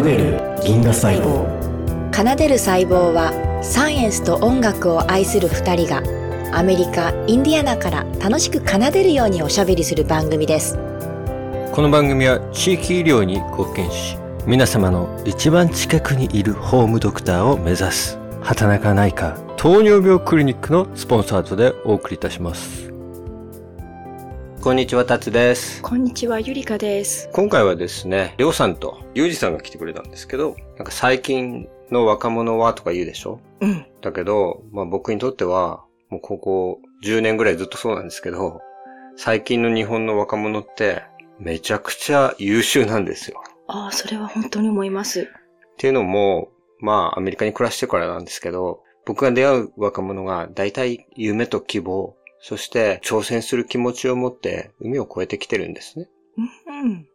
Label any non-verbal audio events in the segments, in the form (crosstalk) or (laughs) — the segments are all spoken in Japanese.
奏でる銀河細胞。奏でる細胞はサイエンスと音楽を愛する二人がアメリカ・インディアナから楽しく奏でるようにおしゃべりする番組です。この番組は地域医療に貢献し皆様の一番近くにいるホームドクターを目指す畑中内科糖尿病クリニックのスポンサードでお送りいたしますこんにちは、たつです。こんにちはゆりかです今回はですね、りょうさんとゆうじさんが来てくれたんですけど、なんか最近の若者はとか言うでしょ？うんだけど、まあ僕にとっては、もうここ10年ぐらいずっとそうなんですけど、最近の日本の若者って、めちゃくちゃ優秀なんですよ。ああそれは本当に思いますっていうのも、まあアメリカに暮らしてからなんですけど、僕が出会う若者が大体夢と希望、そして挑戦する気持ちを持って海を越えてきてるんですね。うん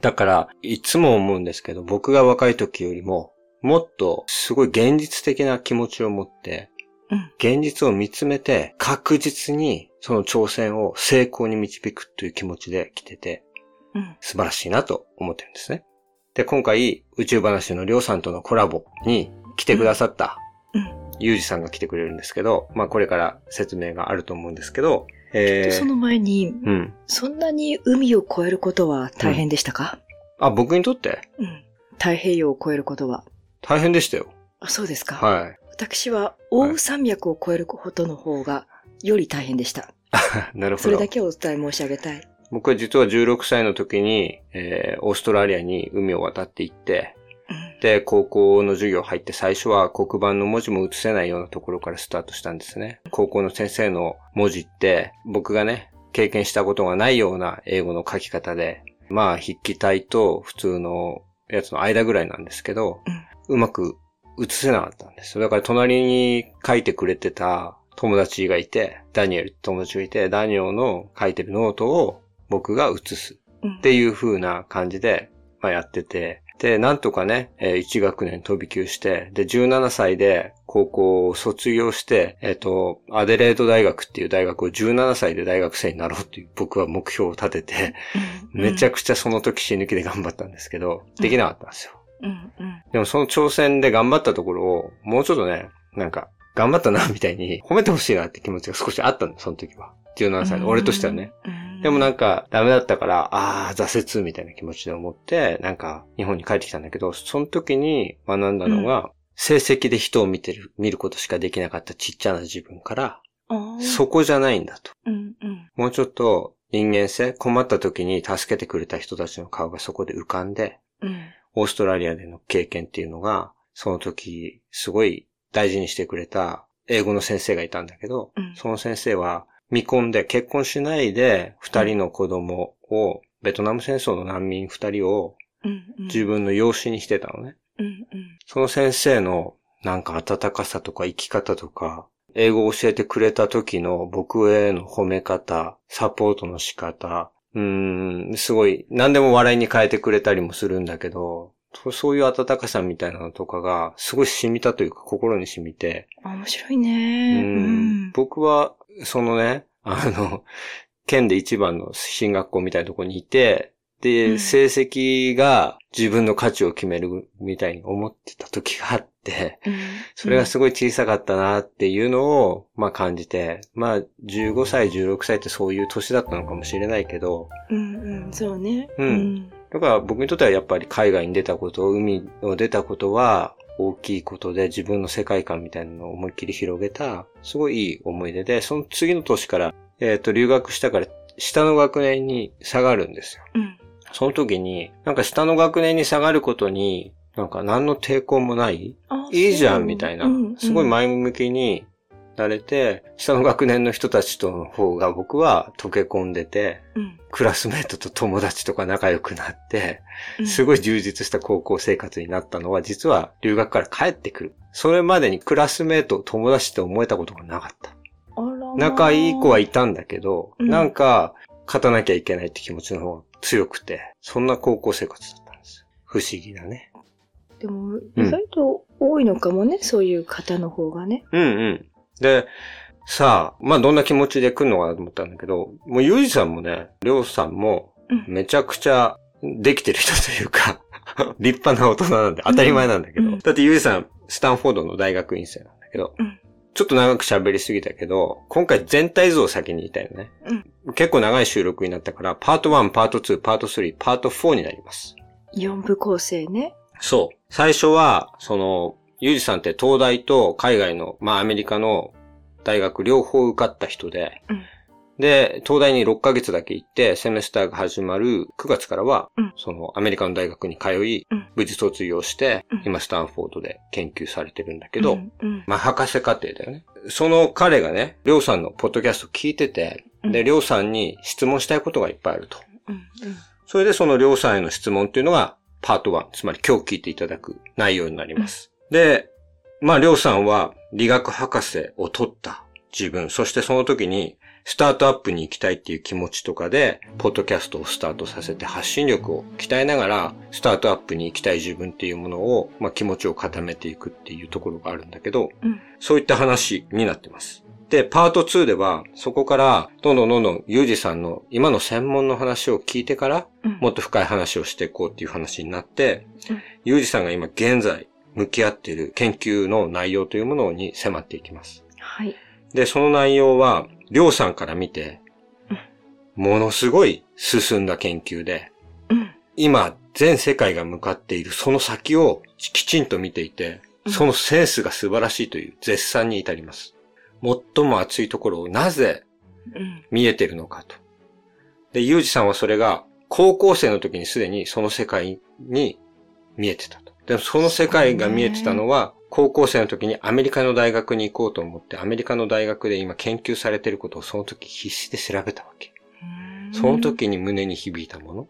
だから、いつも思うんですけど、僕が若い時よりも、もっとすごい現実的な気持ちを持って、うん現実を見つめて、確実にその挑戦を成功に導くという気持ちで来てて、うん素晴らしいなと思ってるんですね。で、今回、宇宙話のりょうさんとのコラボに来てくださった、うんゆうじさんが来てくれるんですけど、まあこれから説明があると思うんですけど、えー、その前に、うん。そんなに海を越えることは大変でしたか、あ、僕にとって？うん、太平洋を越えることは。大変でしたよ。あ、そうですか。はい。私は、大雨山脈を越えることの方が、より大変でした。(laughs) なるほどそれだ。けお伝え申し上げたい。僕は実は16歳の時に、えー、オーストラリアに海を渡って行って、高校の授業入って最初は黒板の文字も写せないようなところからスタートしたんですね。高校の先生の文字って、僕がね、経験したことがないような英語の書き方で、まあ筆記体と普通のやつの間ぐらいなんですけど、うまく写せなかったんですよ。だから隣に書いてくれてた友達がいて、ダニエルって友達がいて、ダニエルの書いてるノートを僕が写すうんっていう風な感じで、まあ、やってて、で、なんとかね、えー1学年飛び級して、で、17歳で高校を卒業して、えっ、と、アデレード大学っていう大学を17歳で大学生になろうっていう僕は目標を立てて、めちゃくくちゃその時死ぬ気で頑張ったんですけど、できなかったんですよ。うんうんでもその挑戦で頑張ったところを、もうちょっとね、なんか、頑張ったな、みたいに褒めてほしいなって気持ちが少しあったんだよ、その時は。17歳で。俺としてはね。。うんでもなんか、ダメだったから、ああ、挫折みたいな気持ちで思って、なんか、日本に帰ってきたんだけど、その時に学んだのが、成績で人を見てる、見ることしかできなかったちっちゃな自分から、そこじゃないんだと。うんうん。もうちょっと人間性、困った時に助けてくれた人たちの顔がそこで浮かんで、うん。オーストラリアでの経験っていうのが、その時、すごい大事にしてくれた英語の先生がいたんだけど、うん。その先生は見込んで結婚しないで二人の子供を、ベトナム戦争の難民二人を自分の養子にしてたのね。うんうん。その先生のなんか温かさとか生き方とか、英語を教えてくれた時の僕への褒め方、サポートの仕方、うーん、すごい、何でも笑いに変えてくれたりもするんだけど、そそういう温かさみたいなのとかが、すごい染みたというか心に染みて、あ面白いね。ん。僕は、そのね、あの、(laughs) 県で一番の進学校みたいなところにいて、で、うん。成績が自分の価値を決めるみたいに思ってた時があって、うん。それがすごい小さかったなっていうのを、まあ感じて、まあ15歳、16歳ってそういう年だったのかもしれないけど、うん。うん。そうね。うんだから僕にとってはやっぱり海外に出たこと、海を出たことは大きいことで自分の世界観みたいなのを思いっきり広げた、すごいいい思い出で、その次の年から、えっ、と、留学したから下の学年に下がるんですよ。うんその時に、なんか下の学年に下がることに、なんか何の抵抗もないあいいじゃんみたいな。すごい前向きになれて、下の学年の人たちとの方が僕は溶け込んでて、うんクラスメートと友達とか仲良くなって、うんすごい充実した高校生活になったのは、実は留学から帰ってくる。それまでにクラスメートを友達って思えたことがなかった。仲いい子はいたんだけど、うんなんか、勝たなきゃいけないって気持ちの方が強くて、そんな高校生活だったんです。不思議だね。でも、うん意外と多いのかもね、そういう方の方がね。うんうん。で、さあ、まあどんな気持ちで来るのかなと思ったんだけど、もうゆうじさんもね、りょうさんもうんめちゃくちゃできてる人というか、(laughs) 立派な大人なんで当たり前なんだけど。うんだってゆうじさん、スタンフォードの大学院生なんだけど、うんちょっと長く喋りすぎたけど、今回全体像を先に言いたいのね。結構長い収録になったから、パート1、パート2、パート3、パート4になります。四部構成ね。そう。最初は、その、ゆうじさんって東大と海外の、まあアメリカの大学両方受かった人で、うん。で、東大に6ヶ月だけ行って、セメスターが始まる9月からは、うん。そのアメリカの大学に通い、うん。無事卒業して、うん。今スタンフォードで研究されてるんだけど、まあ博士課程だよね。その彼がね、りょうさんのポッドキャスト聞いてて、で、うん。りょうさんに質問したいことがいっぱいあると。うん。それでそのりょうさんへの質問っていうのがパート1、つまり今日聞いていただく内容になります。で、まありょうさんは理学博士を取った自分、そしてその時にスタートアップに行きたいっていう気持ちとかで、ポッドキャストをスタートさせて発信力を鍛えながら、スタートアップに行きたい自分っていうものを、まあ気持ちを固めていくっていうところがあるんだけど、うん。そういった話になってます。で、パート2では、そこから、どんどんどんどん、ゆうじさんの今の専門の話を聞いてから、うん。もっと深い話をしていこうっていう話になってうん、ゆうじさんが今現在向き合っている研究の内容というものに迫っていきます。はい。で、その内容は、りょうさんから見てうん、ものすごい進んだ研究で、うん。今、全世界が向かっているその先をきちんと見ていて、うんそのセンスが素晴らしいという絶賛に至ります。最も熱いところをなぜうん。見えてるのかと。で、ゆうじさんはそれが高校生の時にすでにその世界に見えてたと。でもその世界が見えてたのは、高校生の時にアメリカの大学に行こうと思って、アメリカの大学で今研究されていることをその時必死で調べたわけ。その時に胸に響いたもの。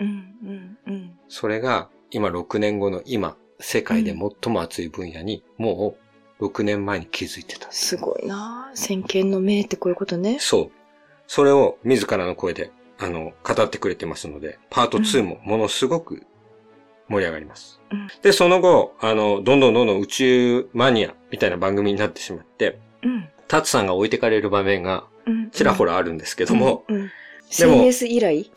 うん。うん。うん。それが今6年後の今、世界で最も熱い分野にもう6年前に気づいてた。すごいな先見の明ってこういうことね。そう。それを自らの声で、あの、語ってくれてますので、パート2もものすごく盛り上がります。うんで、その後、あの、どんどんどんどん宇宙マニアみたいな番組になってしまって、うん。タツさんが置いてかれる場面がうん。ちらほらあるんですけども、うん、うん。でも CS 以来？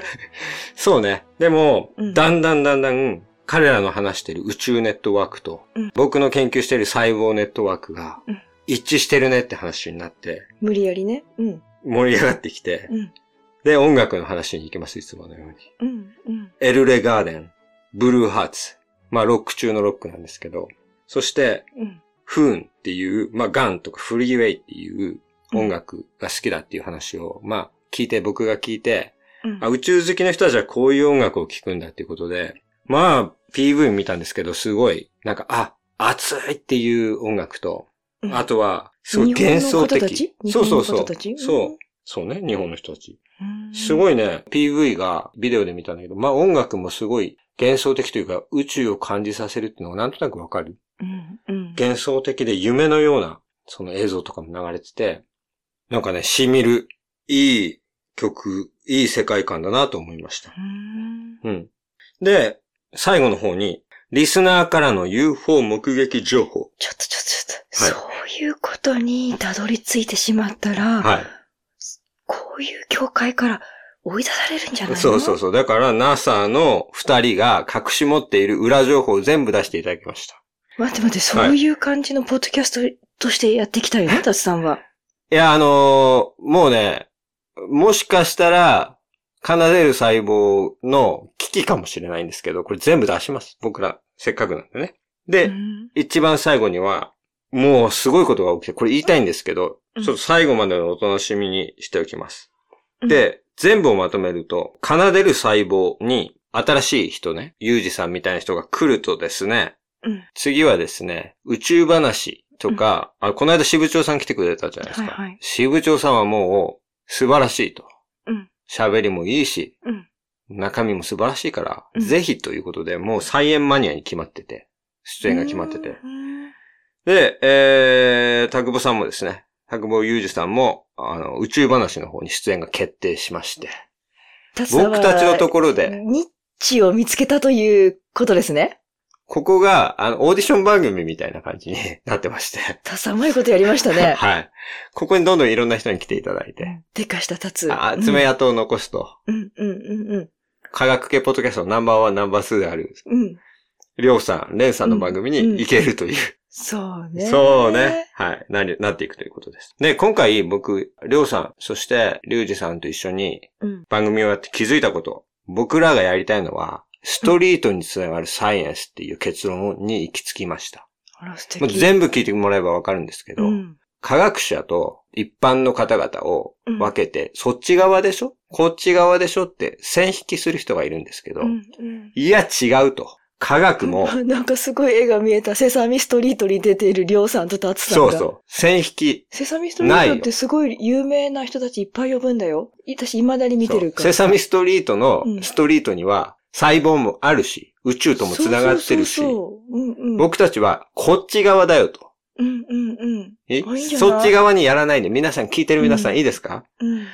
(laughs) そうね。でも、うんだんだんだんだん、彼らの話している宇宙ネットワークと、うん僕の研究している細胞ネットワークがうん、一致してるねって話になって、無理やりね。うん。盛り上がってきて、うん。で、音楽の話に行きます、いつものように。うん。うん。エルレガーデン、ブルーハーツ。まあ、ロック中のロックなんですけど、そして、うん。フーンっていう、まあ、ガンとかフリーウェイっていう音楽が好きだっていう話を、まあ、聞いて、僕が聞いて、うんあ、宇宙好きの人たちはこういう音楽を聴くんだっていうことで、まあ、PV 見たんですけど、すごい、なんか、あ、熱いっていう音楽と、うんあとは、すごい幻想的。そうそうそう。そう。そうね、日本の人たち。うん。すごいね、PV がビデオで見たんだけど、まあ音楽もすごい幻想的というか宇宙を感じさせるっていうのがなんとなくわかる？うん。うん。幻想的で夢のようなその映像とかも流れてて、なんかね、染みる、いい曲、いい世界観だなと思いました。うん。うん。で、最後の方に、リスナーからの UFO 目撃情報。ちょっとちょっとちょっと、そういうことにたどり着いてしまったら、はい。こういう教会から追い出されるんじゃないの？そうそうそう。だから NASA の二人が隠し持っている裏情報を全部出していただきました。待って待って、そういう感じのポッドキャストとしてやっていきたいの？タツさんは。いや、あのーもうね、もしかしたら、奏でる細胞の危機かもしれないんですけど、これ全部出します。僕ら、せっかくなんでね。で、うん一番最後には、もうすごいことが起きて、これ言いたいんですけど、うんちょっと最後までのお楽しみにしておきます。で、全部をまとめると、奏でる細胞に新しい人ね、ユージさんみたいな人が来るとですね、うん。次はですね、宇宙話とか、あこの間支部長さん来てくれたじゃないですか。はいはい。支部長さんはもう素晴らしいと。うん。喋りもいいし、うん。中身も素晴らしいから、うん。ぜひということで、もう菜園マニアに決まってて、出演が決まってて。うん。で、えー、タグボさんもですね、タグボユージさんも、あの、宇宙話の方に出演が決定しまして、僕たちのところで、ニッチを見つけたということですね。ここが、あの、オーディション番組みたいな感じに (laughs) なってまして。タツさんうまいことやりましたね。(laughs) はい。ここにどんどんいろんな人に来ていただいて、でかしたタツ。あ爪痕を残すと。うん、うん、うん、うん。科学系ポッドキャストのナンバーワン、ナンバーツーである、うん。りょうさん、れんさんの番組に行けるという。そうね。そうね。。はい。なり、なっていくということです。で、今回僕、りょうさん、そして、りゅうじさんと一緒にうん。番組をやって気づいたこと。僕らがやりたいのは、ストリートにつながるサイエンスっていう結論に行き着きました。あら、素敵。全部聞いてもらえばわかるんですけど、うん。科学者と一般の方々を分けて、そっち側でしょ？こっち側でしょ？って線引きする人がいるんですけど、うん。うん。いや違うと。科学も、(laughs) なんかすごい絵が見えた。セサミストリートに出ているりょうさんとタツさんが。そうそう。線引き。セサミストリートってすごい有名な人たちいっぱい呼ぶんだよ。私未だに見てるから。セサミストリートのうんストリートには細胞もあるし、宇宙とも繋がってるし。僕たちはこっち側だよと。うんうんうん。え？そっち側にやらないで、皆さん聞いてる皆さんいいですか、うん。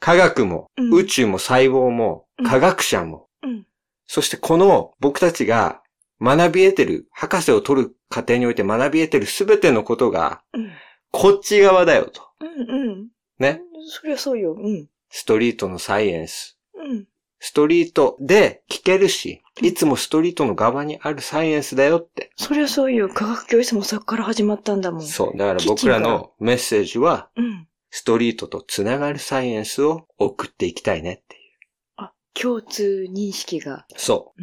科学も、うん宇宙も細胞も、うん科学者も、うん。そしてこの僕たちが学び得てる、博士を取る過程において学び得てるすべてのことが、うん。こっち側だよと。うんうん。ね。そりゃそうよ。うん。ストリートのサイエンス。うん。ストリートで聞けるし、いつもストリートの側にあるサイエンスだよって。そりゃそうよ。科学教室もそこから始まったんだもん。そう。だから僕らのメッセージは、うん。ストリートとつながるサイエンスを送っていきたいねって共通認識が。そう。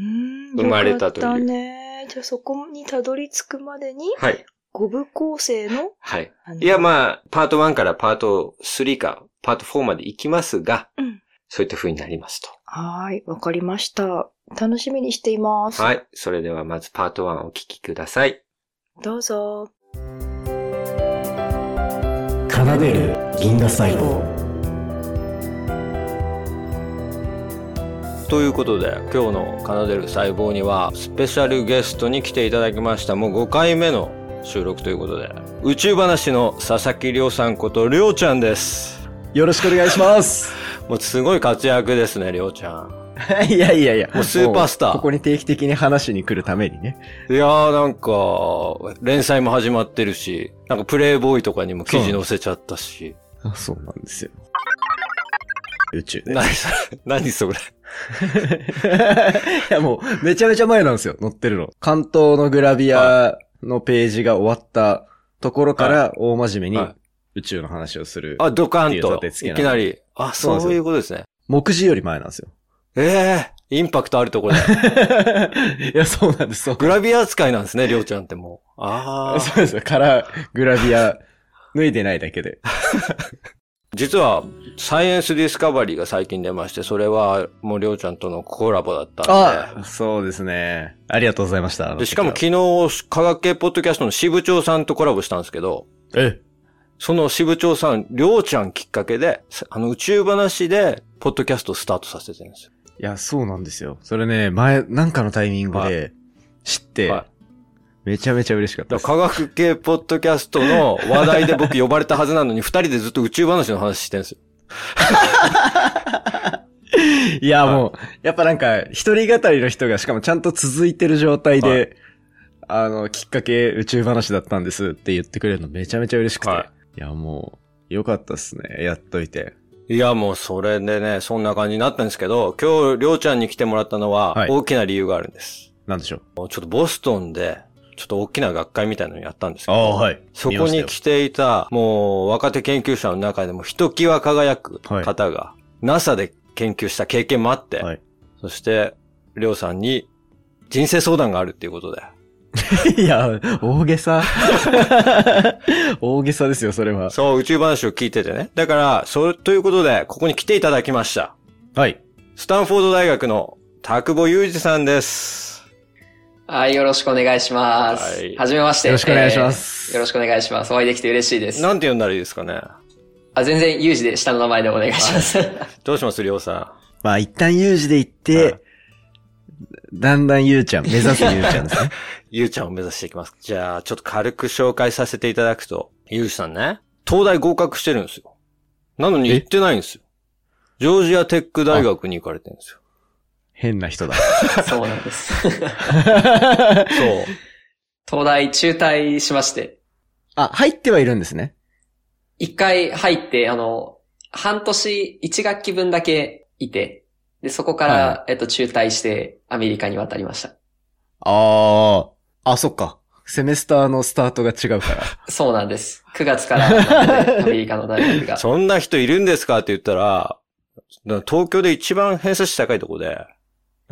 生まれたというよかったね。じゃあそこにたどり着くまでに、う。はい。五部構成の、はい。いや、まあ、パート1からパート3か、パート4まで行きますが、うんそういった風になりますと。はーい、わかりました。楽しみにしています。はい。それではまずパート1をお聞きください。どうぞ。奏でる銀河細胞ということで、今日の奏でる細胞には、スペシャルゲストに来ていただきました。もう5回目の収録ということで、宇宙話の佐々木亮さんこと亮ちゃんです。よろしくお願いします。(laughs) もうすごい活躍ですね、亮ちゃん。(laughs) いやいやいや。もうスーパースターここに定期的に話に来るためにね。いやーなんか、連載も始まってるし、なんかプレイボーイとかにも記事載せちゃったし。あそうなんですよ。宇宙で。何それ何それ (laughs) いやもう、めちゃめちゃ前なんですよ、載ってるの。関東のグラビアのページが終わったところから、大真面目にはい宇宙の話をする。あ、ドカンと。いきなり。あ、そういうことですね。目次より前なんですよ。ええインパクトあるところで。(laughs) いや、そうなんです、そうグラビア扱いなんですね、りょうちゃんってもう。ああ。(laughs) そうですよ。から、グラビア、脱いでないだけで。実は、サイエンスディスカバリーが最近出まして、それはもうりょうちゃんとのコラボだったんで。あそうですね。ありがとうございました。で、しかも時昨日、科学系ポッドキャストの支部長さんとコラボしたんですけど、はえ、その支部長さん、りょうちゃんきっかけで、あの宇宙話で、ポッドキャストをスタートさせてるんですよ。いや、そうなんですよ。それね、前、なんかのタイミングはで知って、はいめちゃめちゃ嬉しかったです。科学系ポッドキャストの話題で僕呼ばれたはずなのに、二人でずっと宇宙話の話してるんですよ。いや、はいもう、やっぱなんか、一人語りの人がしかもちゃんと続いてる状態で、はあの、きっかけ宇宙話だったんですって言ってくれるのめちゃめちゃ嬉しくて。、はいや、もう、よかったっすね。やっといて。いや、もうそれでね、そんな感じになったんですけど、今日、りょうちゃんに来てもらったのはは、い大きな理由があるんです。なんでしょうちょっとボストンで、ちょっと大きな学会みたいなのやったんですけど、いそこに来ていた、もう若手研究者の中でもひときわ輝く方が、NASA で研究した経験もあって、はいそして、りょうさんに人生相談があるっていうことで、(laughs) いや、大げさ。(laughs) 大げさですよ、それは。そう、宇宙話を聞いててね。だから、そう、ということで、ここに来ていただきました。はい。スタンフォード大学の田久保裕二さんです。はい、よろしくお願いします。はいはじめまして。よろしくお願いしますえーよろしくお願いします。お会いできて嬉しいです。なんて呼んだらいいですかね。あ、全然、有事で下の名前でお願いします。どうしますりょうさまあ、一旦有事で行って、はいだんだんゆうちゃん、目指すゆうちゃんですね。ん。(laughs) ゆうちゃんを目指していきます。じゃあ、ちょっと軽く紹介させていただくと、ゆうさんね、東大合格してるんですよ。なのに行ってないんですよ。ジョージアテック大学に行かれてるんですよ。変な人だ。(laughs) そうなんです。(laughs) そう。東大中退しまして、あ、入ってはいるんですね。一回入って、あの、半年、一学期分だけいて、で、そこから、はえっと、中退してアメリカに渡りました。ああ、あ、そっか。セメスターのスタートが違うから。(laughs) そうなんです。9月からアメリカの大学が。そんな人いるんですかって言ったら東京で一番偏差値高いとこで、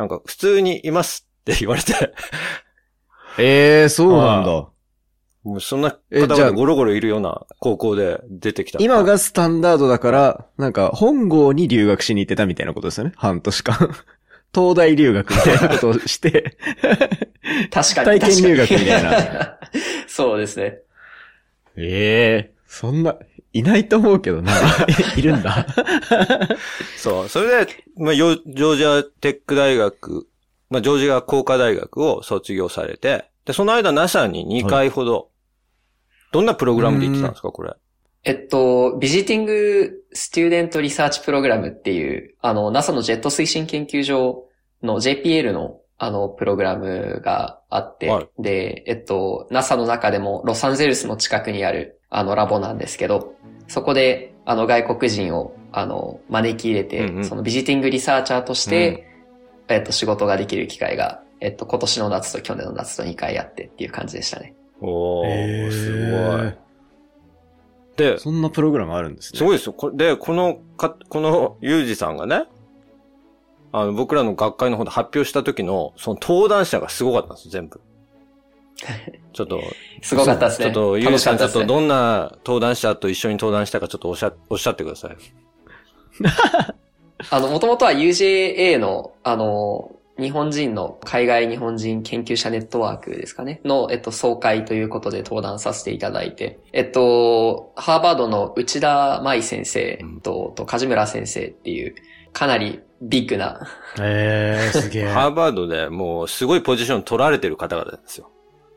なんか普通にいますって言われて、ええそうなんだ。(laughs) もうそんなえじゃあ方がゴロゴロいるような高校で出てきた。今がスタンダードだから、なんか、本郷に留学しに行ってたみたいなことですよね。半年間。(laughs) 東大留学みたいなことをして、(laughs) 確かに。体験入学みたいな。そうですね。ええそんな、いないと思うけどな。(laughs) いるんだ。(laughs) そう。それで、まあ、ヨジョージアテック大学、まあ、ジョージア工科大学を卒業されて、で、その間 NASA に2回ほど、どんなプログラムで行ってたんですか、これ。えっと、ビジティング・スチューデント・リサーチ・プログラムっていう、あの、NASA のジェット推進研究所の JPL の、あの、プログラムがあって、はいで、えっと、NASA の中でもロサンゼルスの近くにある、あの、ラボなんですけど、そこで、あの、外国人を、あの、招き入れて、うんうんそのビジティング・リサーチャーとして、えっと、仕事ができる機会が、えっと、今年の夏と去年の夏と2回あってっていう感じでしたね。おー、すごい。で、そんなプログラムあるんですね。すごいですよ。こで、この、か、この、ゆうじさんがね、あの、僕らの学会の方で発表した時の、その登壇者がすごかったんです、全部。(laughs) ちょっと、すごかったですね。ちょっと、ゆうさん、ちょっと。どんな登壇者と一緒に登壇したかちょっとおっしゃ、おっしゃってください。(laughs) あの、もともとは UJA の、あの、日本人の海外日本人研究者ネットワークですかね。の、えっと、総会ということで登壇させていただいて、えっと、ハーバードの内田舞先生と、と梶村先生っていう、かなりビッグな、ええすげえ。(laughs) ハーバードでもうすごいポジション取られてる方々ですよ。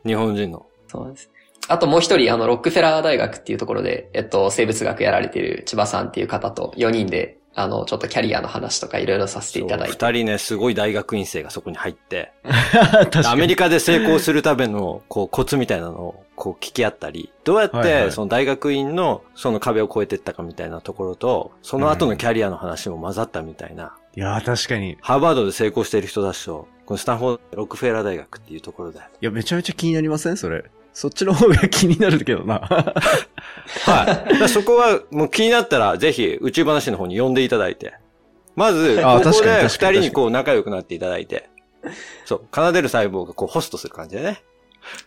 日本人の。そうです。あともう一人、あの、ロックフェラー大学っていうところで、えっと、生物学やられている千葉さんっていう方と4人で、あの、ちょっとキャリアの話とかいろいろさせていただいて。二人ね、すごい大学院生がそこに入って、(laughs) アメリカで成功するための、こう、コツみたいなのを、こう、聞き合ったり、どうやって、その大学院の、その壁を越えていったかみたいなところと、その後のキャリアの話も混ざったみたいな、いやー確かに。いハーバードで成功している人たちと、このスタンフォード、ロックフェラー大学っていうところで、や、めちゃめちゃ気になりません？それ。そっちの方が気になるけどな。(laughs) はい。そこは、もう気になったら、ぜひ、宇宙話の方に呼んでいただいて。まず、あここで二人にこう仲良くなっていただいて。そう、奏でる細胞がこうホストする感じでね。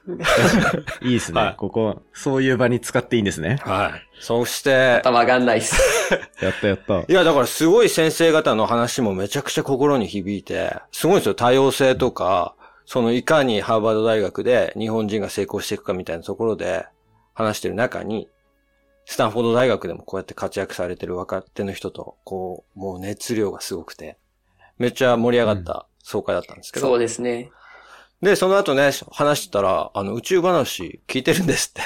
(laughs) いいですね、はいここ、そういう場に使っていいんですね。はい。そして、頭上がんないっす。(laughs) やったやった。いや、だからすごい先生方の話もめちゃくちゃ心に響いて、すごいんですよ。多様性とか、そのいかにハーバード大学で日本人が成功していくかみたいなところで話してる中に、スタンフォード大学でもこうやって活躍されてる若手の人と、こう、もう熱量がすごくて、めっちゃ盛り上がった総会だったんですけど。そうですね。で、その後ね、話してたら、あの、宇宙話聞いてるんですって。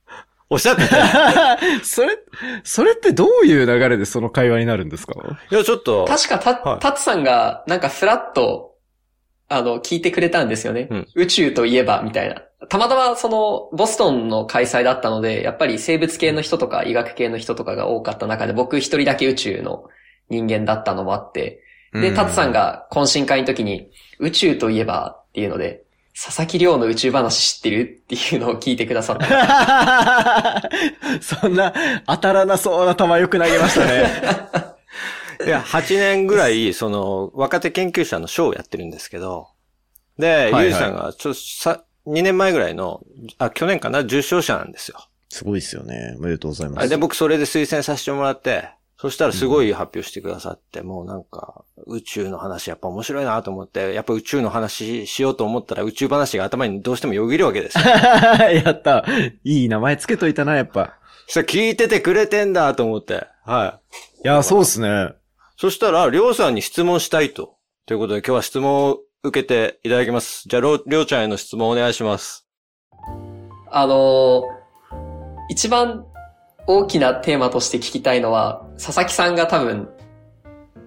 (laughs) おっしゃってて。(laughs) それ、それってどういう流れでその会話になるんですか？いや、ちょっと、確かた、はいタツさんが、なんかフラッと、あの、聞いてくれたんですよね。うん宇宙といえば、みたいな。たまたま、その、ボストンの開催だったので、やっぱり生物系の人とか医学系の人とかが多かった中で、僕一人だけ宇宙の人間だったのもあって、で、タツさんが。が懇親会の時に、宇宙といえばっていうので、佐々木亮の宇宙話知ってるっていうのを聞いてくださった。(laughs) そんな、当たらなそうな球よく投げましたね。(laughs) いや、8年ぐらい、その、若手研究者の賞をやってるんですけど、で、いはいゆうじさんが、ちょっとさ、2年前ぐらいの、あ、去年かな、受賞者なんですよ。すごいですよね。おめでとうございまあで、僕それで推薦させてもらって、そしたらすごい発表してくださって、もうなんか、宇宙の話やっぱ面白いなと思って、やっぱ宇宙の話しようと思ったら宇宙話が頭にどうしてもよぎるわけですよ。(laughs) やった。いい名前つけといたな、やっぱ。そしたら聞いててくれてんだと思って、はい。いや、そうっすね。そしたら、りょうさんに質問したいと。ということで今日は質問を受けていただきます。じゃあ、りょうちゃんへの質問お願いします。あのー一番大きなテーマとして聞きたいのは、佐々木さんが多分、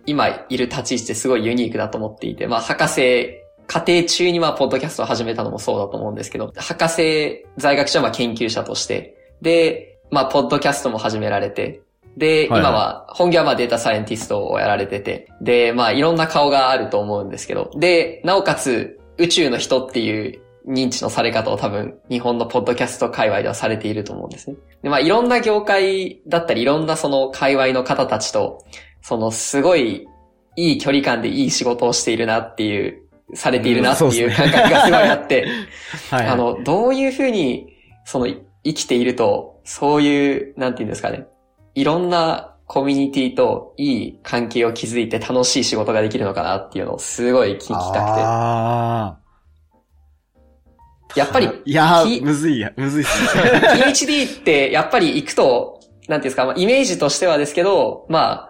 今いる立ち位置ってすごいユニークだと思っていて、まあ、博士、家庭中にまあ、ポッドキャストを始めたのもそうだと思うんですけど、博士在学者はまあ研究者として、で、まあ、ポッドキャストも始められて、で、今は、本業はまあデータサイエンティストをやられてて、で、まあいろんな顔があると思うんですけど、で、なおかつ宇宙の人っていう認知のされ方を多分日本のポッドキャスト界隈ではされていると思うんですね。で、まあいろんな業界だったり、いろんなその界隈の方たちと、そのすごいいい距離感でいい仕事をしているなっていう、されているなっていう感覚がすごいあって、(laughs) はい。あ、の、どういうふうに、その、い生きていると、そういう、なんていうんですかね。いろんなコミュニティといい関係を築いて楽しい仕事ができるのかなっていうのをすごい聞きたあくて。やっぱり、(laughs) ーいやきー、むずいや、むずいっすね。(laughs) PhD ってやっぱり行くと、なんていうんですか、まあ、イメージとしてはですけど、まあ、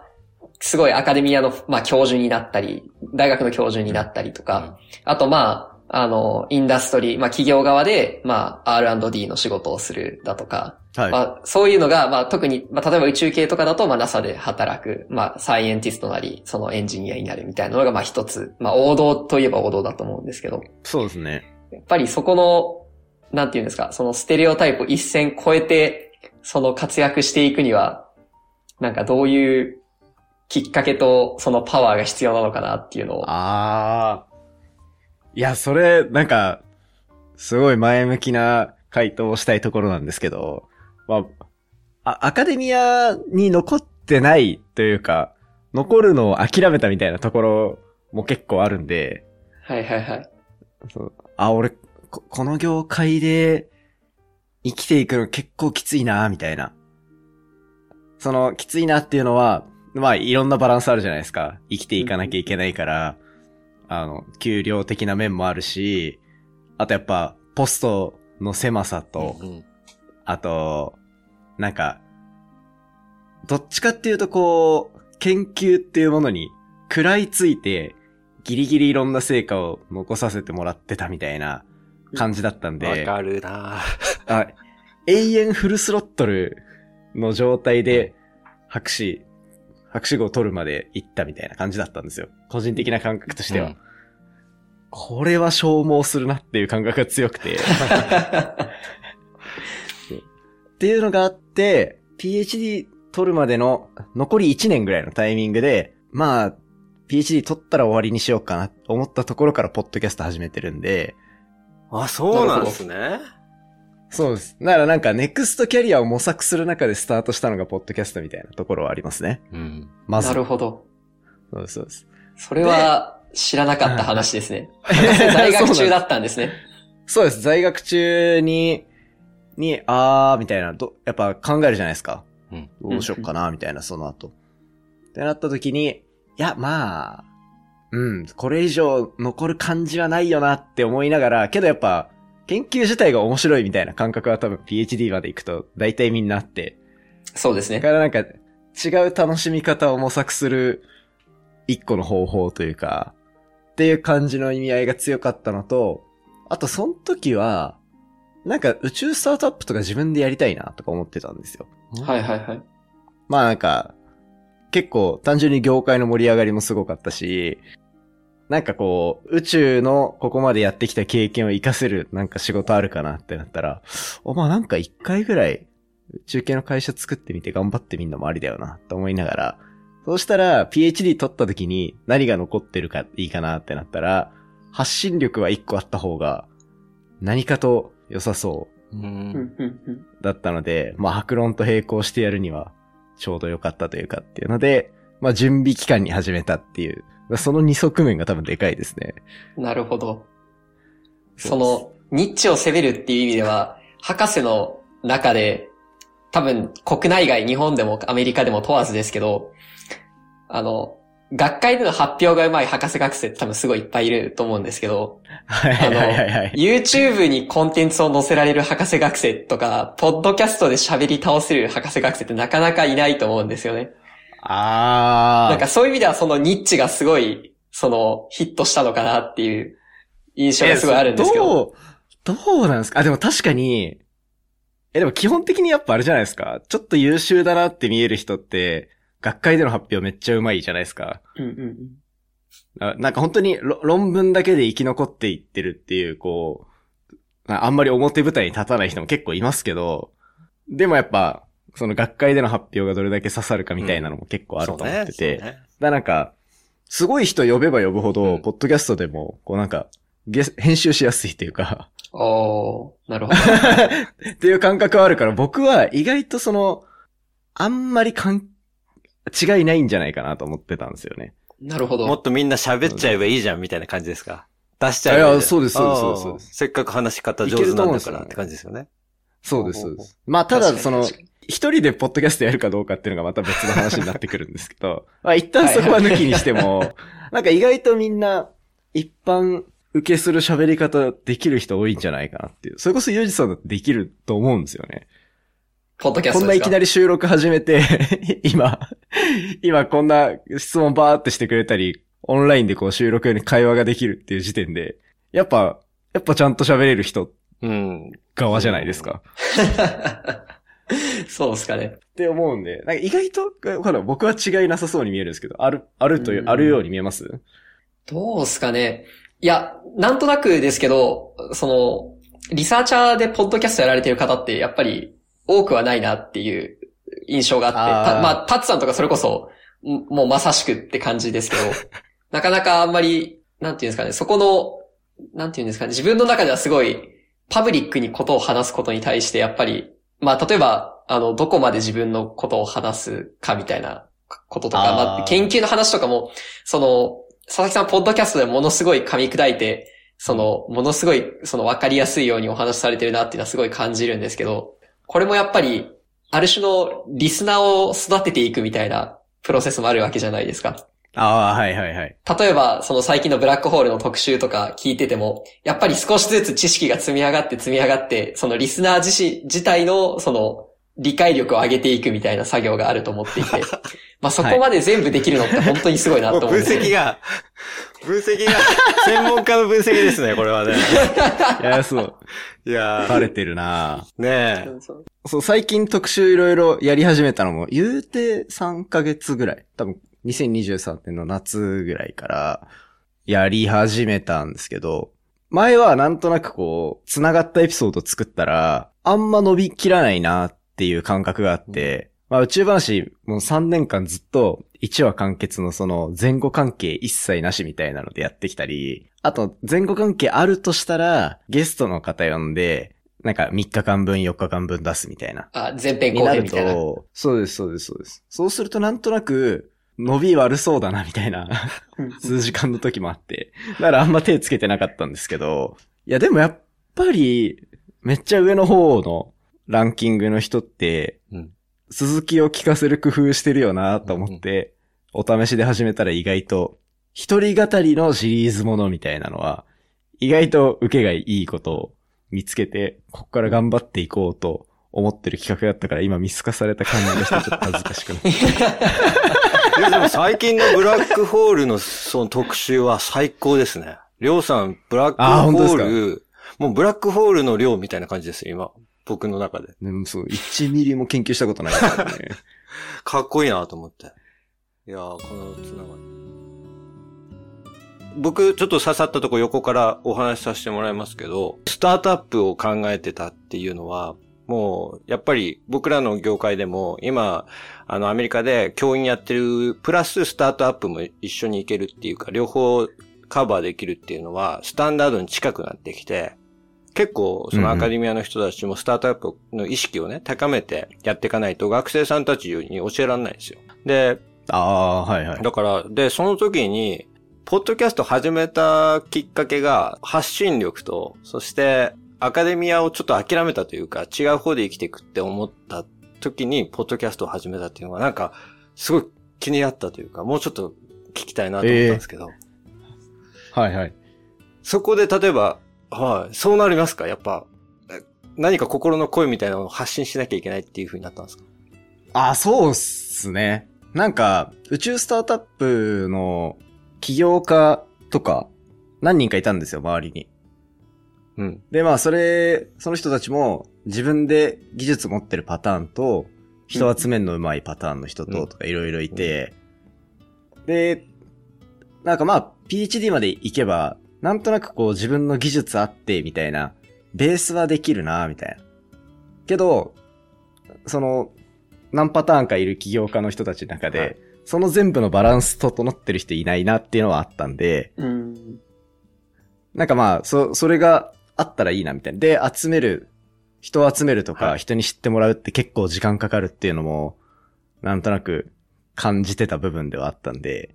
すごいアカデミアの、まあ、教授になったり、大学の教授になったりとか、あとまあ、あの、インダストリー、まあ企業側で、まあ R&D の仕事をするだとか、はい。まあそういうのが、まあ特に、まあ例えば宇宙系とかだと、まあ NASA で働く、まあサイエンティストなり、そのエンジニアになるみたいなのが、まあ一つ、まあ王道といえば王道だと思うんですけど、そうですね。やっぱりそこの、なんていうんですか、そのステレオタイプを一線超えて、その活躍していくには、なんかどういうきっかけとそのパワーが必要なのかなっていうのを、ああ。いや、それ、なんか、すごい前向きな回答をしたいところなんですけど、まあ、あアカデミアに残ってないというか、残るのを諦めたみたいなところも結構あるんで、はいはいはい。そうあ、俺こ、この業界で生きていくの結構きついな、みたいな。その、きついなっていうのは、まあ、いろんなバランスあるじゃないですか。生きていかなきゃいけないから、あの、給料的な面もあるし、あとやっぱ、ポストの狭さと、うんあと、なんか、どっちかっていうとこう、研究っていうものに食らいついて、ギリギリいろんな成果を残させてもらってたみたいな感じだったんで、わかるなあ永遠フルスロットルの状態で、博士、博士号を取るまで行ったみたいな感じだったんですよ。個人的な感覚としては。うんこれは消耗するなっていう感覚が強くて。(laughs) っていうのがあって、PhD 取るまでの残り1年ぐらいのタイミングで、まあ、PhD 取ったら終わりにしようかなと思ったところからポッドキャスト始めてるんで、あ、そうなんですね。そうです。だからなんかネクストキャリアを模索する中でスタートしたのがポッドキャストみたいなところはありますね。うん。まず。なるほど。そうです、そうです。それは知らなかった話ですね。(laughs) 在学中だったんですね。そうです。在学中に、に、あー、みたいな、ど、やっぱ考えるじゃないですか。うん。どうしよっかな、みたいな、その後。ってなった時に、いや、まあ、うん、これ以上残る感じはないよなって思いながら、けどやっぱ、研究自体が面白いみたいな感覚は多分 PhD まで行くと大体みんなあって、そうですね。だからなんか、違う楽しみ方を模索する一個の方法というか、っていう感じの意味合いが強かったのと、あとその時は、なんか宇宙スタートアップとか自分でやりたいなとか思ってたんですよ。はいはいはい。まあなんか、結構単純に業界の盛り上がりもすごかったし、なんかこう、宇宙のここまでやってきた経験を活かせるなんか仕事あるかなってなったら、お、まあなんか一回ぐらい宇宙系の会社作ってみて頑張ってみんのもありだよなと思いながら、そうしたら PhD 取った時に何が残ってるかいいかなってなったら、発信力は一個あった方が何かと良さそうだったので、まあ、白論と並行してやるには、ちょうど良かったというかっていうので、まあ、準備期間に始めたっていう、その二側面が多分でかいですね。なるほど。その、ニッチを攻めるっていう意味では、博士の中で、多分国内外、日本でもアメリカでも問わずですけど、あの、学会での発表がうまい博士学生って多分すごいいっぱいいると思うんですけど、はいはいはいはいはい。YouTube にコンテンツを載せられる博士学生とか、ポッドキャストで喋り倒せる博士学生ってなかなかいないと思うんですよね。あー。なんかそういう意味ではそのニッチがすごい、そのヒットしたのかなっていう印象がすごいあるんですけど。どう、どうなんですか？あ、でも確かに、え、でも基本的にやっぱあれじゃないですか？ちょっと優秀だなって見える人って、学会での発表めっちゃうまいじゃないですか。うんうんうんあなんか本当にろ論文だけで生き残っていってるっていう、こう、ああんまり表舞台に立たない人も結構いますけど、でもやっぱ、その学会での発表がどれだけ刺さるかみたいなのも結構あると思ってて、そうねだからなんか、すごい人呼べば呼ぶほど、うんポッドキャストでも、こうなんか、編集しやすいっていうか、おー、なるほど。(laughs) っていう感覚はあるから、僕は意外とその、あんまりかん、違いないんじゃないかなと思ってたんですよね。なるほど。もっとみんな喋っちゃえばいいじゃんみたいな感じですか？出しちゃえばいいいやそうですそうですそうですそうですあーせっかく話し方上手なんだからって感じですよね。そうです、そううです。まあ、ただ、その、一人でポッドキャストやるかどうかっていうのがまた別の話になってくるんですけど、(laughs) まあ一旦そこは抜きにしても、なんか意外とみんな一般受けする喋り方できる人多いんじゃないかなっていう。それこそユージさんだってできると思うんですよね。ポッドキャスこんないきなり収録始めて、(laughs) 今、今こんな質問バーってしてくれたり、オンラインでこう収録用に会話ができるっていう時点で、やっぱ、やっぱちゃんと喋れる人うん。側じゃないですか？(laughs) そうですかね。って思うんで、なんか意外と、ほら、僕は違いなさそうに見えるんですけど、ある、あるというう、んあるように見えます？どうですかね？いや、なんとなくですけど、その、リサーチャーでポッドキャストやられてる方って、やっぱり多くはないなっていう印象があって、あまあ、タッツさんとかそれこそ、んもうまさしくって感じですけど、(laughs) なかなかあんまり、なんていうんですかね、そこの、なんていうんですかね、自分の中ではすごい、パブリックにことを話すことに対して、やっぱり、まあ、例えば、あの、どこまで自分のことを話すかみたいなこととか、まあ、研究の話とかも、その、佐々木さん、ポッドキャストでものすごい噛み砕いて、その、ものすごい、その分かりやすいようにお話しされてるなっていうのはすごい感じるんですけど、これもやっぱり、ある種のリスナーを育てていくみたいなプロセスもあるわけじゃないですか。ああ、はいはいはい。例えば、その最近のブラックホールの特集とか聞いてても、やっぱり少しずつ知識が積み上がって積み上がって、そのリスナー自身、自体の、その、理解力を上げていくみたいな作業があると思っていて、(laughs) まあそこまで全部できるのって本当にすごいなと思うんですよ析が、分析が、(laughs) 専門家の分析ですね、これはね。いや、そう。いやバレてるなーねえ。そうそう、最近特集いろいろやり始めたのも、言うて3ヶ月ぐらい。多分、2023年の夏ぐらいから、やり始めたんですけど、前はなんとなくこう、繋がったエピソード作ったら、あんま伸びきらないなっていう感覚があって、まあ宇宙話もう3年間ずっと1話完結のその前後関係一切なしみたいなのでやってきたり、あと前後関係あるとしたらゲストの方呼んで、なんか3日間分4日間分出すみたいな。あ、前編後編みたいな。と、そうです、そうです、そうです。そうするとなんとなく、伸び悪そうだな、みたいな、(laughs) 数時間の時もあって。だからあんま手つけてなかったんですけど、いやでもやっぱり、めっちゃ上の方のランキングの人って、うん続きを聞かせる工夫してるよなと思って、お試しで始めたら意外と、一人語りのシリーズものみたいなのは、意外と受けがいいことを見つけて、ここから頑張っていこうと思ってる企画だったから今見透かされた感じがしてちょっと恥ずかしくなって。(laughs) いや、でも最近のブラックホールのその特集は最高ですね。りょうさん、ブラックホール、もうブラックホールの量みたいな感じですよ、今。僕の中で。でもそう、1ミリも研究したことないからね。(laughs) かっこいいなと思って。いやー、このつながり。僕、ちょっと刺さったとこ横からお話しさせてもらいますけど、スタートアップを考えてたっていうのは、もう、やっぱり僕らの業界でも、今、あの、アメリカで教員やってる、プラススタートアップも一緒に行けるっていうか、両方カバーできるっていうのは、スタンダードに近くなってきて、結構、そのアカデミアの人たちもスタートアップの意識をね、高めてやっていかないと学生さんたちに教えられないんですよ。で、ああ、はいはい。だから、で、その時に、ポッドキャスト始めたきっかけが、発信力と、そして、アカデミアをちょっと諦めたというか、違う方で生きていくって思った時に、ポッドキャストを始めたっていうのが、なんか、すごい気になったというか、もうちょっと聞きたいなと思ったんですけど、はいはい。そこで例えば、はい、そうなりますか？やっぱ、え何か心の声みたいなのを発信しなきゃいけないっていう風になったんですか？ああ、そうっすね。なんか、宇宙スタートアップの起業家とか、何人かいたんですよ、周りに。うん。で、まあ、それ、その人たちも自分で技術持ってるパターンと、人集めんの上手いパターンの人うんと、とかいろいろいて、で、なんかまあ、PhD まで行けば、なんとなくこう自分の技術あって、みたいな、ベースはできるな、みたいな。けど、その、何パターンかいる起業家の人たちの中で、はいその全部のバランス整ってる人いないなっていうのはあったんで、うん。なんかまあ、そ、それがあったらいいなみたいな。で、集める、人を集めるとか、はい人に知ってもらうって結構時間かかるっていうのも、なんとなく感じてた部分ではあったんで、で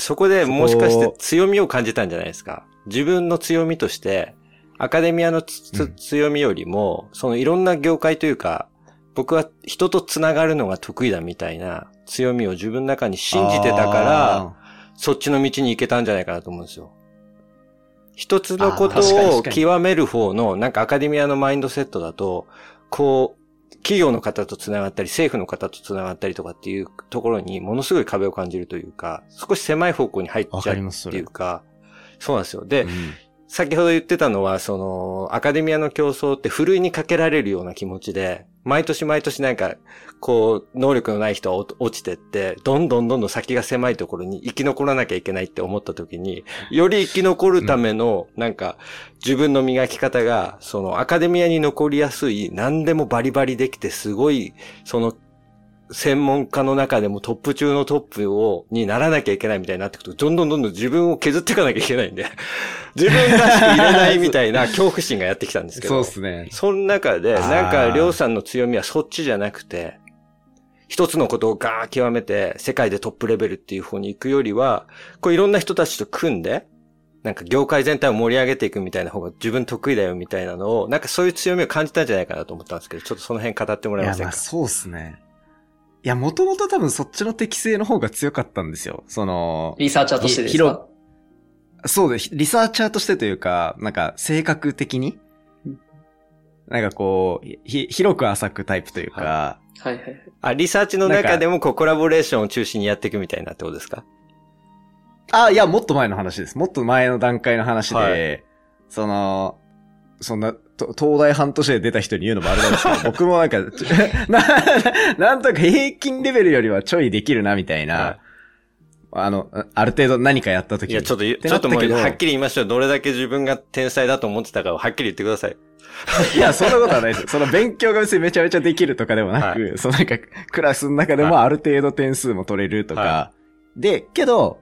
そこでもしかして強みを感じたんじゃないですか？自分の強みとして、アカデミアのうん強みよりも、そのいろんな業界というか、僕は人とつながるのが得意だみたいな強みを自分の中に信じてたから、あそっちの道に行けたんじゃないかなと思うんですよ。一つのことを極める方の、なんかアカデミアのマインドセットだと、こう、企業の方と繋がったり、政府の方と繋がったりとかっていうところにものすごい壁を感じるというか、少し狭い方向に入っわちゃうっていうか、そうなんですよ。で、うん先ほど言ってたのは、その、アカデミアの競争ってふるいにかけられるような気持ちで、毎年毎年なんか、こう、能力のない人は落ちてって、どんどんどんどん先が狭いところに生き残らなきゃいけないって思った時に、より生き残るための、なんか、自分の磨き方が、その、アカデミアに残りやすい、何でもバリバリできて、すごい、その、専門家の中でもトップ中のトップを、にならなきゃいけないみたいになってくると、どんどんどんどん自分を削っていかなきゃいけないんで、(laughs) 自分らしく入れないみたいな恐怖心がやってきたんですけど。そうですね。その中で、なんか、りょうさんの強みはそっちじゃなくて、一つのことをガー極めて、世界でトップレベルっていう方に行くよりは、こういろんな人たちと組んで、なんか業界全体を盛り上げていくみたいな方が自分得意だよみたいなのを、なんかそういう強みを感じたんじゃないかなと思ったんですけど、ちょっとその辺語ってもらえませんか？そうっすね。いや、もともと多分そっちの適性の方が強かったんですよ。その、リサーチャーとしてです広かそうです。リサーチャーとしてというか、なんか性格的に、なんかこう、ひ、広く浅くタイプというか、はいはいはい。あ、リサーチの中でもこうコラボレーションを中心にやっていくみたいなってことですか？あ、いや、もっと前の話です。もっと前の段階の話で、はいその、そんな、と東大半年で出た人に言うのもあれなんですけど、(laughs) 僕もなんか、ち (laughs) な、なんとか平均レベルよりはちょいできるな、みたいな、はいあの、ある程度何かやった時に。いや、ちょっと言う、てちょっともうはっきり言いましょう。どれだけ自分が天才だと思ってたかをはっきり言ってください。(laughs) いや、そんなことはないです。その勉強が別にめちゃめちゃできるとかでもなく、はそのなんか、クラスの中でもある程度点数も取れるとか、はで、けど、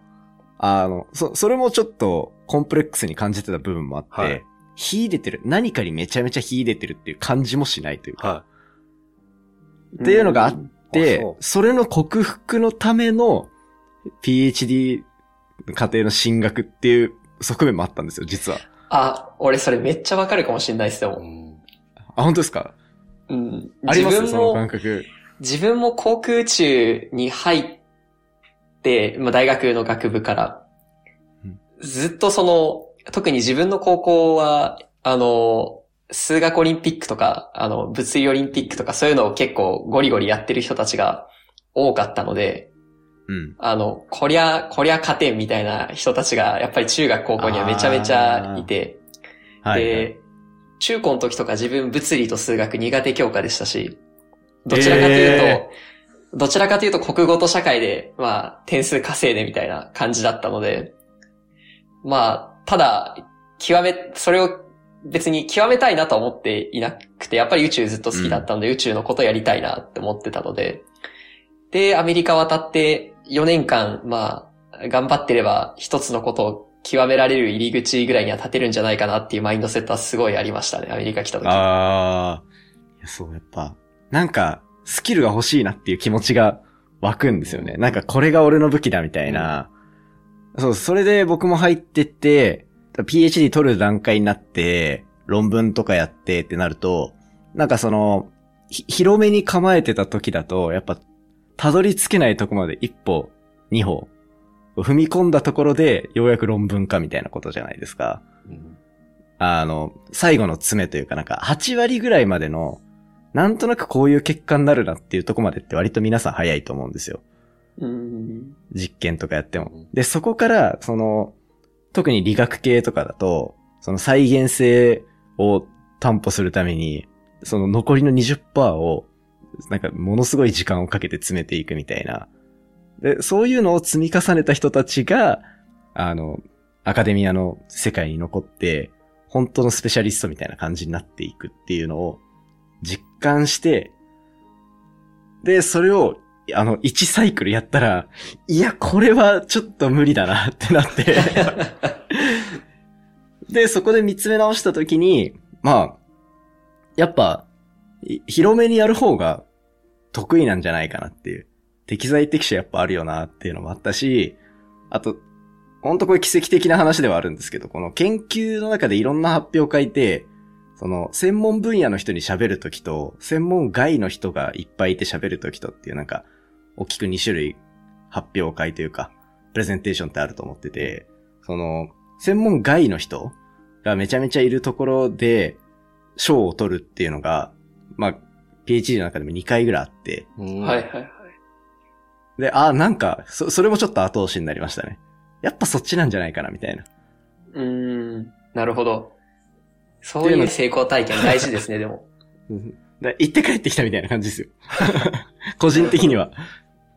あの、そ、それもちょっとコンプレックスに感じてた部分もあって、はい秀でてる。何かにめちゃめちゃ秀でてるっていう感じもしないというか、はっていうのがあっあてそ、うそれの克服のための PhD 課程の進学っていう側面もあったんですよ、実は。あ、俺それめっちゃわかるかもしれないですい。うよ。んあ、本当ですか？うん。あります？自分その感も、覚。自分も航空宇宙に入って、まあ、大学の学部からうん、ずっとその、特に自分の高校は、あの、数学オリンピックとか、あの、物理オリンピックとかそういうのを結構ゴリゴリやってる人たちが多かったので、うん。あの、こりゃ、こりゃ勝てんみたいな人たちが、やっぱり中学高校にはめちゃめちゃいて、はい、で、中高の時とか自分物理と数学苦手教科でしたし、どちらかというと、えどちらかというと国語と社会で、まあ、点数稼いでみたいな感じだったので、まあ、ただ、極め、それを別に極めたいなとは思っていなくて、やっぱり宇宙ずっと好きだったので、宇宙のことやりたいなって思ってたので、で、アメリカ渡って4年間、まあ、頑張ってれば一つのことを極められる入り口ぐらいには立てるんじゃないかなっていうマインドセットはすごいありましたね、アメリカ来た時。ああ。いや、そう、やっぱ、なんか、スキルが欲しいなっていう気持ちが湧くんですよね。なんか、これが俺の武器だみたいな。そう、それで僕も入ってって、PhD 取る段階になって、論文とかやってってなると、なんかその、ひ広めに構えてた時だと、やっぱ、たどり着けないとこまで一歩、二歩、踏み込んだところで、ようやく論文化みたいなことじゃないですか。うんあの、最後の詰めというかなんか、8割ぐらいまでの、なんとなくこういう結果になるなっていうとこまでって割と皆さん早いと思うんですよ。うん。実験とかやってもうん。で、そこから、その、特に理学系とかだと、その再現性を担保するために、その残りの20%を、なんかものすごい時間をかけて詰めていくみたいな。で、そういうのを積み重ねた人たちが、あの、アカデミアの世界に残って、本当のスペシャリストみたいな感じになっていくっていうのを実感して、で、それを、あの、1サイクルやったら、いや、これはちょっと無理だなってなって。(laughs) で、そこで見つめ直したときに、まあ、やっぱ、い広めにやる方が得意なんじゃないかなっていう。適材適所やっぱあるよなっていうのもあったし、あと、ほんとこれ奇跡的な話ではあるんですけど、この研究の中でいろんな発表会って、その、専門分野の人に喋るときと、専門外の人がいっぱいいて喋るときとっていうなんか、大きく2種類発表会というか、プレゼンテーションってあると思ってて、その、専門外の人がめちゃめちゃいるところで、賞を取るっていうのが、まあ、PhD の中でも2回ぐらいあって、うんはいはいはい。で、あ、なんか、そ、それもちょっと後押しになりましたね。やっぱそっちなんじゃないかな、みたいな。うーん。なるほど。そういう成功体験大事ですね、でも。行って帰ってきたみたいな感じですよ。(laughs) 個人的には。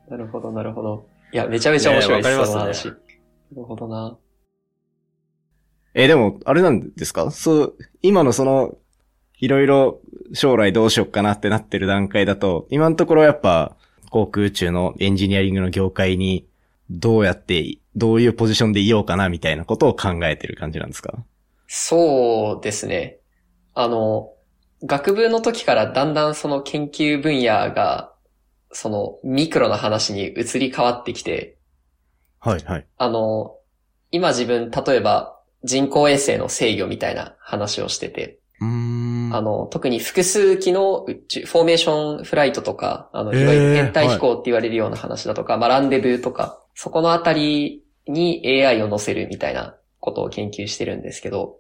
なるほど、なるほど。いや、めちゃめちゃ面白いです、その話。なるほどな。え、でも、あれなんですか？そう、今のその、いろいろ将来どうしよっかなってなってる段階だと、今のところやっぱ、航空宇宙のエンジニアリングの業界に、どうやって、どういうポジションでいようかなみたいなことを考えてる感じなんですか？そうですね。あの、学部の時からだんだんその研究分野が、そのミクロな話に移り変わってきて、はい、はい。あの、今自分、例えば人工衛星の制御みたいな話をしてて、うーん。あの、特に複数機のフォーメーションフライトとか、あの、いわゆる天体飛行って言われるような話だとか、まあ、ランデブーとか、そこのあたりに AI を乗せるみたいなことを研究してるんですけど、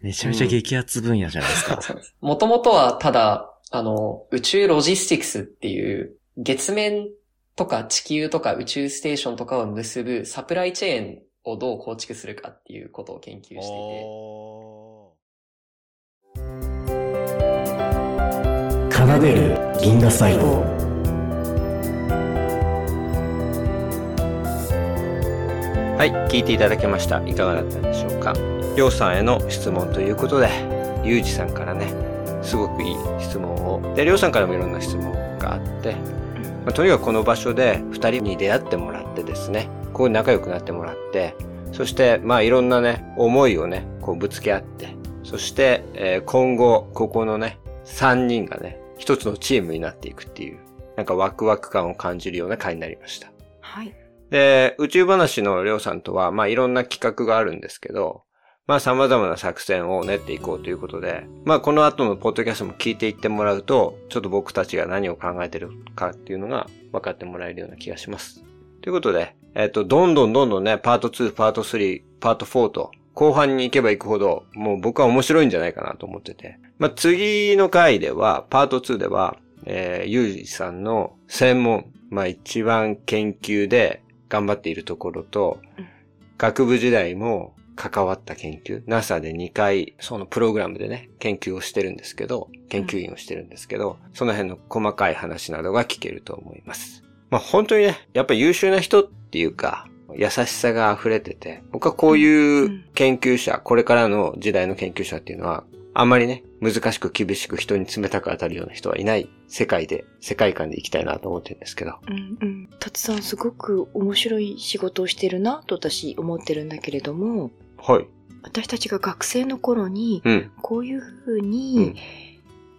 めちゃめちゃ激アツ分野じゃないですか。もともとはただ、あの、宇宙ロジスティクスっていう、月面とか地球とか宇宙ステーションとかを結ぶサプライチェーンをどう構築するかっていうことを研究していて、奏でる銀河細胞。はい、聞いていただけました。いかがだったでしょうか？りょうさんへの質問ということで、ゆうじさんからね、すごくいい質問を。で、りょうさんからもいろんな質問があって、まあとにかくこの場所で二人に出会ってもらってですね、こう仲良くなってもらって、そして、まあいろんなね、思いをね、こうぶつけ合って、そして、えー今後、ここのね、三人がね、一つのチームになっていくっていう、なんかワクワク感を感じるような回になりました。はい。で、宇宙話のりょうさんとは、まあいろんな企画があるんですけど、まあ様々な作戦を練っていこうということで、まあこの後のポッドキャストも聞いていってもらうと、ちょっと僕たちが何を考えてるかっていうのが分かってもらえるような気がします。ということで、えっ、と、どんどんどんどんね、パート2、パート3、パート4と、後半に行けば行くほど、もう僕は面白いんじゃないかなと思ってて。まあ次の回では、パート2では、えー、ゆうじさんの専門、まあ一番研究で頑張っているところと、うん。学部時代も関わった研究、NASA で2回、そのプログラムでね、研究をしてるんですけど、研究員をしてるんですけど、その辺の細かい話などが聞けると思います。まあ本当にね、やっぱ優秀な人っていうか、優しさが溢れてて、僕はこういう研究者、これからの時代の研究者っていうのは、あんまりね、難しく厳しく人に冷たく当たるような人はいない世界で、世界観で生きたいなと思ってるんですけど。うんうん。たつさんすごく面白い仕事をしてるなと私思ってるんだけれども、はい。私たちが学生の頃に、うん。こういうふうに、うん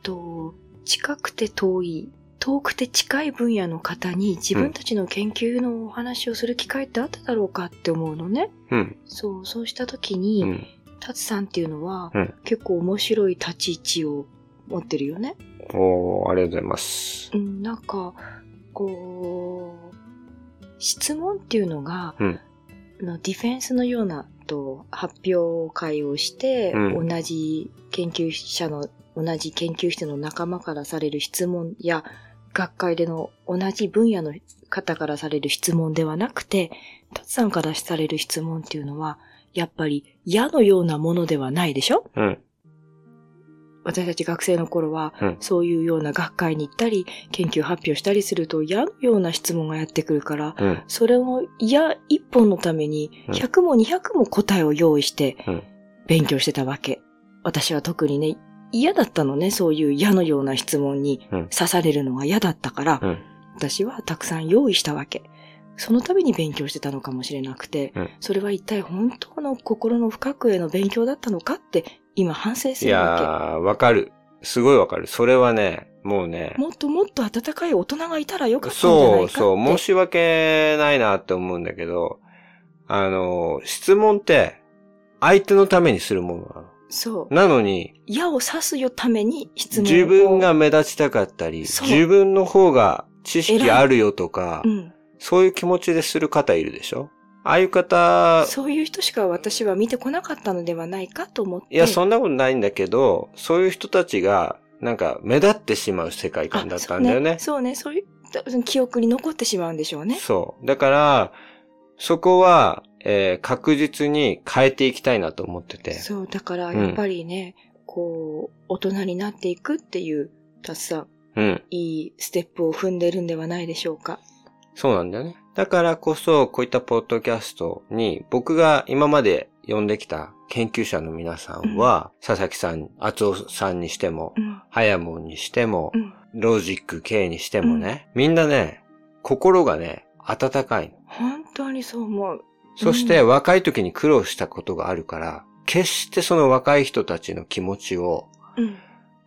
と、近くて遠い、遠くて近い分野の方に自分たちの研究のお話をする機会ってあっただろうかって思うのね。うん。そう、そうした時うに、ん。タツさんっていうのは、うん結構面白い立ち位置を持ってるよね。おー、ありがとうございます。うん、なんか、こう、質問っていうのが、うんのディフェンスのようなと発表会をして、うん同じ研究者の、同じ研究室の仲間からされる質問や、学会での同じ分野の方からされる質問ではなくて、タツさんからされる質問っていうのは、やっぱり矢のようなものではないでしょ？うん。私たち学生の頃は、うんそういうような学会に行ったり、研究発表したりすると、矢のような質問がやってくるから、うん。それを矢一本のために、うん100も200も答えを用意してうん、勉強してたわけ。私は特にね、嫌だったのね、そういう矢のような質問にうん刺されるのが嫌だったから、うん私はたくさん用意したわけ。そのために勉強してたのかもしれなくて、うんそれは一体本当の心の深くへの勉強だったのかって今反省すいやるわー、わかる。すごいわかる。それはね、もうねけ。、もっともっと温かい大人がいたらよかったんじゃないかって。そうそう、申し訳ないなって思うんだけど、あの、質問って、相手のためにするものなの。そう。なのに、矢を刺すよために質問を。自分が目立ちたかったり、自分の方が知識あるよとかう、ん。そういう気持ちでする方いるでしょ？ああいう方、そういう人しか私は見てこなかったのではないかと思って。いや、そんなことないんだけど、そういう人たちが、なんか、目立ってしまう世界観だったんだよね。あそうね。そうね。そういう、記憶に残ってしまうんでしょうね。そう。だから、そこは、えー確実に変えていきたいなと思ってて。そう、だから、うんやっぱりね、こう、大人になっていくっていう、たくさん、うん。いいステップを踏んでるんではないでしょうか。そうなんだよね。だからこそ、こういったポッドキャストに、僕が今まで呼んできた研究者の皆さんは、佐々木さん、厚尾さんにしてもう、ん。早門にしてもう、ん。ロジック K にしてもね、みんなね、心がね、温かいの。本当にそう思う。そして若い時に苦労したことがあるから、決してその若い人たちの気持ちを、うん。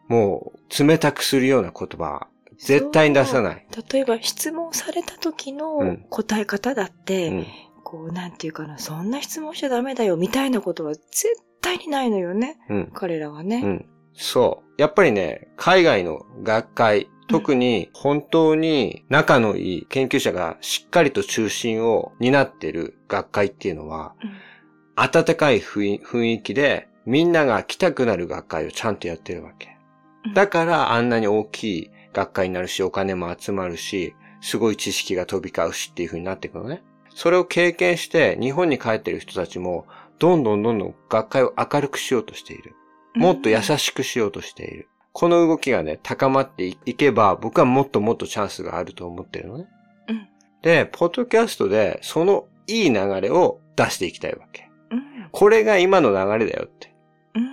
もう冷たくするような言葉は絶対に出さない。例えば質問された時うのん答え方だって、うん。こう、なんていうかな、そんな質問しちゃダメだよ、みたいなことは絶対にないのよね。うん。彼らはね。うん。そう。やっぱりね、海外の学会、特に本当に仲のいい研究者がしっかりと中心を担ってる学会っていうのは、うん温かい雰囲気でみんなが来たくなる学会をちゃんとやってるわけ。だからあんなに大きい学会になるし、お金も集まるし、すごい知識が飛び交うしっていう風になっていくのね。それを経験して日本に帰ってる人たちも、どんどんどんどん学会を明るくしようとしている。もっと優しくしようとしている。この動きがね、高まっていけば、僕はもっともっとチャンスがあると思ってるのね。うんで、ポッドキャストで、そのいい流れを出していきたいわけ。うん。これが今の流れだよって。うん。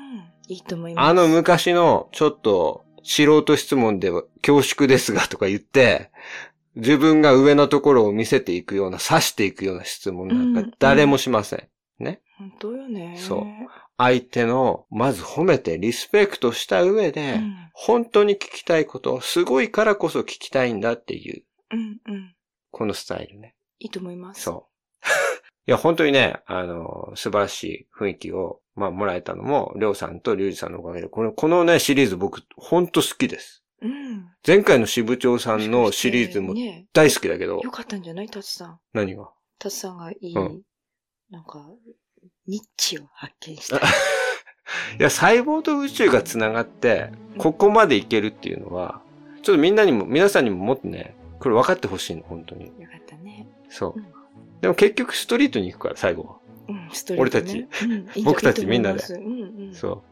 いいと思います。あの昔の、ちょっと、素人質問では恐縮ですがとか言って、自分が上のところを見せていくような、指していくような質問なんかうん誰もしません。本当よね。そう相手の、まず褒めて、リスペクトした上で、うん。本当に聞きたいこと、すごいからこそ聞きたいんだっていう、うん。うん。このスタイルね。いいと思います。そう。いや、本当にね、あの、素晴らしい雰囲気を、まあ、もらえたのも、りょうさんとりゅうじさんのおかげで、この、このね、シリーズ僕、本当好きです。うん。前回の支部長さんのシリーズもね、大好きだけどよ、かったんじゃない？タツさん。何が？タツさんがいい、うんなんか、ニッチを発見した。(laughs) いや、細胞と宇宙が繋がって、ここまでいけるっていうのは、ちょっとみんなにも、皆さんにももっとね、これ分かってほしいの、本当に。よかったね。そううん。でも結局ストリートに行くから、最後は。うん、ストリート、ね。俺うんいいと (laughs) 僕たちみんなでますうんうん。そ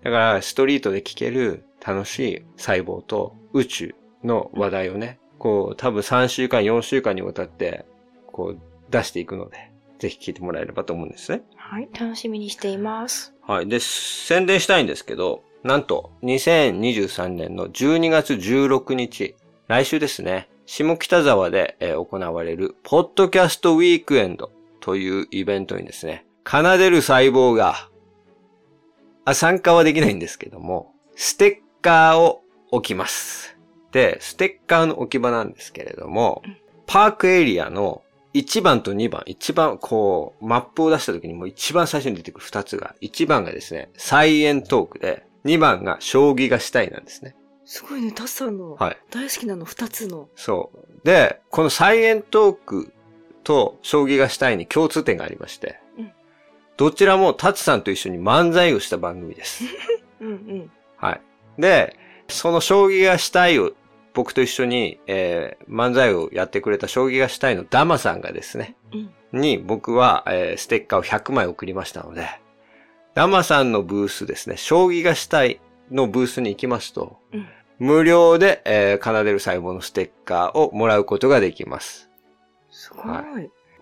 う。だから、ストリートで聞ける楽しい細胞と宇宙の話題をね、こう、多分3週間、4週間にわたって、こう、出していくので、ぜひ聞いてもらえればと思うんですね。はい、楽しみにしています。はい。で、宣伝したいんですけど、なんと、2023年の12月16日、来週ですね、下北沢で、えー行われる、ポッドキャストウィークエンドというイベントにですね、奏でる細胞が、あ、参加はできないんですけども、ステッカーを置きます。で、ステッカーの置き場なんですけれども、パークエリアの1番と2番、一番こう、マップを出した時にもう一番最初に出てくる2つが、1番がですね、サイエントークで、2番が将棋がしたいなんですね。すごいね、タツさんのはい。大好きなの二つの。そう。で、このサイエントークと将棋がしたいに共通点がありまして、うんどちらもタツさんと一緒に漫才をした番組です。(laughs) うんうん。はい。で、その将棋がしたいを、僕と一緒に、えー漫才をやってくれた将棋がしたいのダマさんがですね、うん。に僕は、えーステッカーを100枚送りましたので、ダマさんのブースですね、将棋がしたいのブースに行きますと、うん無料で、えー奏でる細胞のステッカーをもらうことができます。すごい。は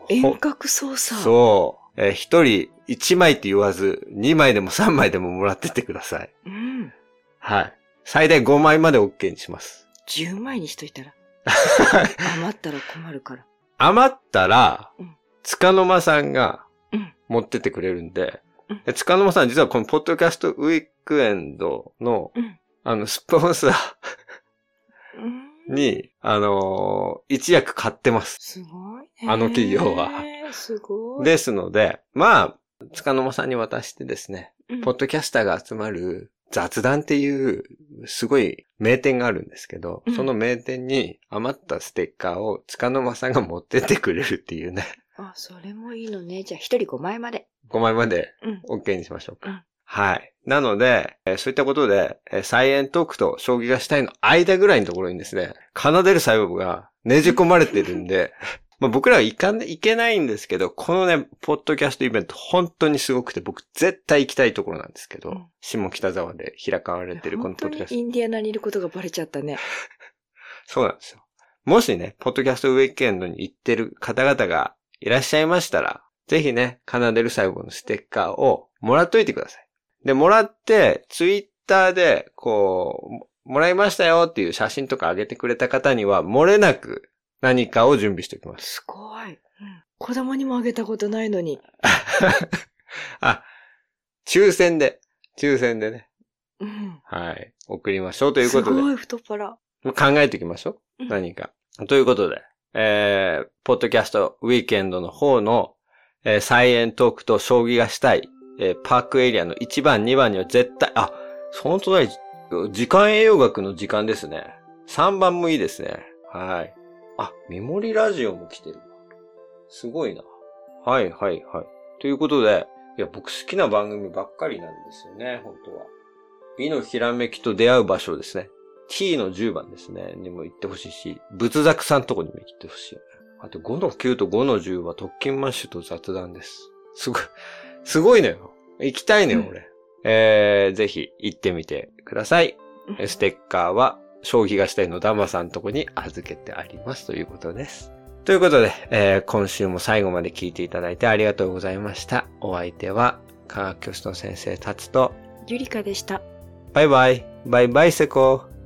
遠隔操作。そう。えー一人一枚って言わず、二枚でも三枚でももらってってください。う。うん。はい。最大5枚まで OK にします。10枚にしといたら。(laughs) 余ったら困るから。余ったらうん、つかの間さんがうん持ってってくれるんでうん、でつかの間さん実はこのポッドキャストウィークエンドのうん、あの、スポンサーうんに、あのー一役買ってます。すごいね。あの企業は。すごい。ですので、まあ、つかの間さんに渡してですね、うんポッドキャスターが集まる雑談っていう、すごい名店があるんですけど、うんその名店に余ったステッカーをつかの間さんが持ってってくれるっていうね、(laughs) あ、それもいいのね。じゃあ、一人5枚まで。5枚までうん。OK にしましょうか。うんはい。なので、えーそういったことで、えーサイエントークと将棋がしたいの間ぐらいのところにですね、奏でる細胞がねじ込まれてるんで、(laughs) まあ僕らは行かん、行けないんですけど、このね、ポッドキャストイベント本当にすごくて、僕絶対行きたいところなんですけど、うん下北沢で開かれてるこのポッドキャスト。インディアナにいることがバレちゃったね。(laughs) そうなんですよ。もしね、ポッドキャストウィークエンドに行ってる方々がいらっしゃいましたら、ぜひね、奏でる細胞のステッカーをもらっといてください。で、もらって、ツイッターで、こう、もらいましたよっていう写真とか上げてくれた方には、漏れなく何かを準備しておきます。すごい。うん子供にもあげたことないのに。(laughs) あ、抽選で、抽選でね、うん。はい、送りましょうということで。すごい太っ腹。まあ考えておきましょう。うん何か。ということで、えー、ポッドキャストウィーケンドの方の、えーサイエントークと将棋がしたい、えーパークエリアの1番、2番には絶対、あ、その隣、時間栄養学の時間ですね。3番もいいですね。はい。あ、メモリラジオも来てる。すごいな。はい、はい、はい。ということで、いや、僕好きな番組ばっかりなんですよね、本当は。美のひらめきと出会う場所ですね。T の10番ですね。にも行ってほしいし、仏作さんとこにも行ってほしいよね。あと5の9と5の10は特勤マッシュと雑談です。すごい、すごいのよ。行きたいのよ、うん俺。えー、ぜひ行ってみてください。えステッカーは、消費がしたいのダマさんとこに預けてありますということです。ということで、えー今週も最後まで聞いていただいてありがとうございました。お相手は、科学教室の先生たつと、ゆりかでした。バイバイ、バイバイセコー。